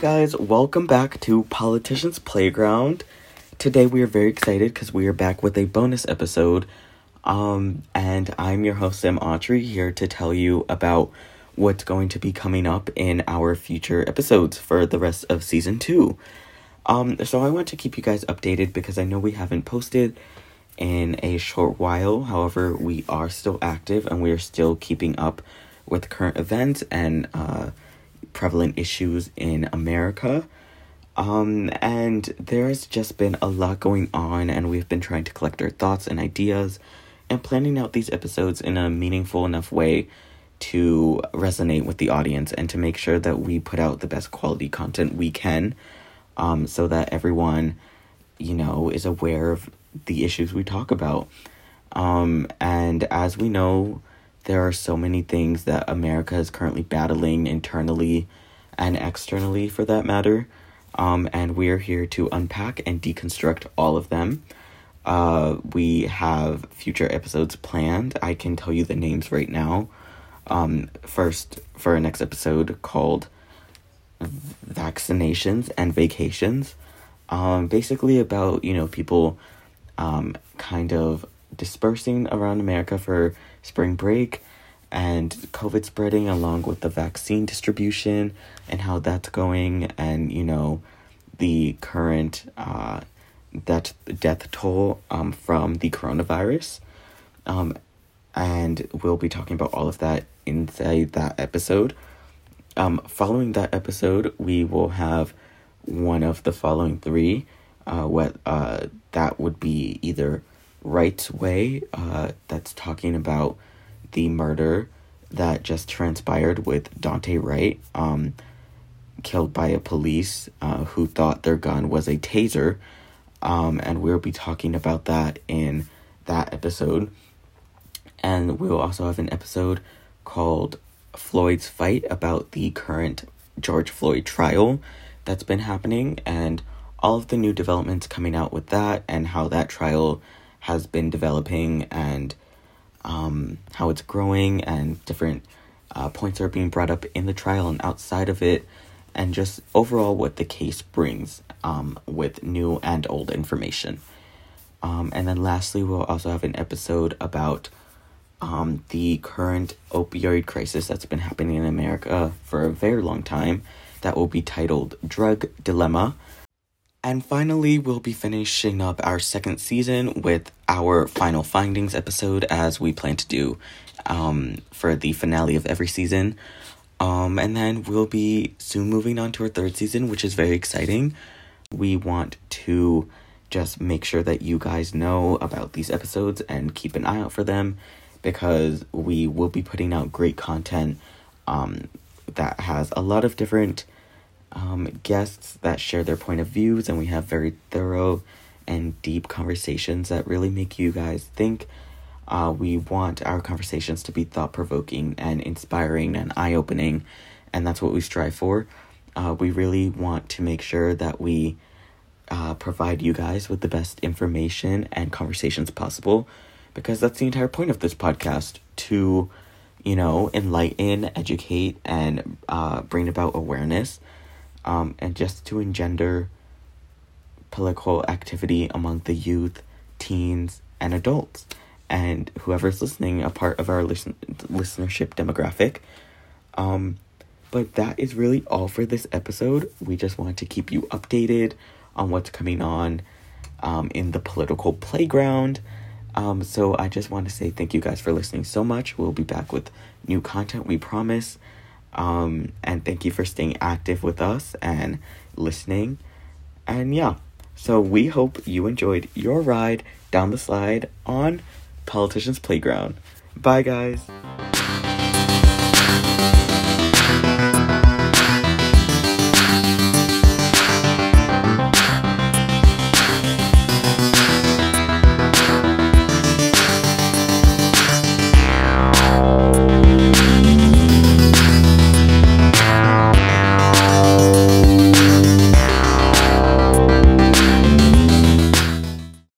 guys, welcome back to Politicians Playground. Today we are very excited because we are back with a bonus episode. Um, and I'm your host, Sam Autry, here to tell you about what's going to be coming up in our future episodes for the rest of season two. Um, so I want to keep you guys updated because I know we haven't posted in a short while. However, we are still active and we are still keeping up with current events and uh, prevalent issues in America. Um, and there's just been a lot going on, and we've been trying to collect our thoughts and ideas and planning out these episodes in a meaningful enough way to resonate with the audience and to make sure that we put out the best quality content we can um, so that everyone, you know, is aware of the issues we talk about. Um, and as we know, there are so many things that America is currently battling internally and externally for that matter. Um, and we're here to unpack and deconstruct all of them. Uh, we have future episodes planned. I can tell you the names right now. Um, first, for our next episode called Vaccinations and Vacations. Um, basically, about, you know, people um, kind of dispersing around America for spring break and COVID spreading along with the vaccine distribution and how that's going and you know the current uh death death toll um from the coronavirus. Um and we'll be talking about all of that inside that episode. Um following that episode we will have one of the following three uh what uh that would be either Right's Way uh that's talking about the murder that just transpired with Daunte Wright, um, killed by a police uh, who thought their gun was a taser. Um, and we'll be talking about that in that episode. And we'll also have an episode called Floyd's Fight about the current George Floyd trial that's been happening and all of the new developments coming out with that and how that trial has been developing and um, how it's growing and different uh, points are being brought up in the trial and outside of it, and just overall what the case brings um, with new and old information. Um, and then lastly, we'll also have an episode about um, the current opioid crisis that's been happening in America for a very long time. That will be titled Drug Dilemma. And finally, we'll be finishing up our second season with our final findings episode, as we plan to do um, for the finale of every season. Um, and then we'll be soon moving on to our third season, which is very exciting. We want to just make sure that you guys know about these episodes and keep an eye out for them because we will be putting out great content um, that has a lot of different um, guests that share their point of views, and we have very thorough and deep conversations that really make you guys think. Uh, we want our conversations to be thought provoking and inspiring and eye opening, and that's what we strive for. Uh, we really want to make sure that we uh, provide you guys with the best information and conversations possible because that's the entire point of this podcast to, you know, enlighten, educate, and uh, bring about awareness um, and just to engender political activity among the youth, teens, and adults. And whoever's listening, a part of our listen- listenership demographic. Um, but that is really all for this episode. We just want to keep you updated on what's coming on um, in the political playground. Um, so I just want to say thank you guys for listening so much. We'll be back with new content, we promise. Um, and thank you for staying active with us and listening. And yeah, so we hope you enjoyed your ride down the slide on Politicians Playground. Bye, guys.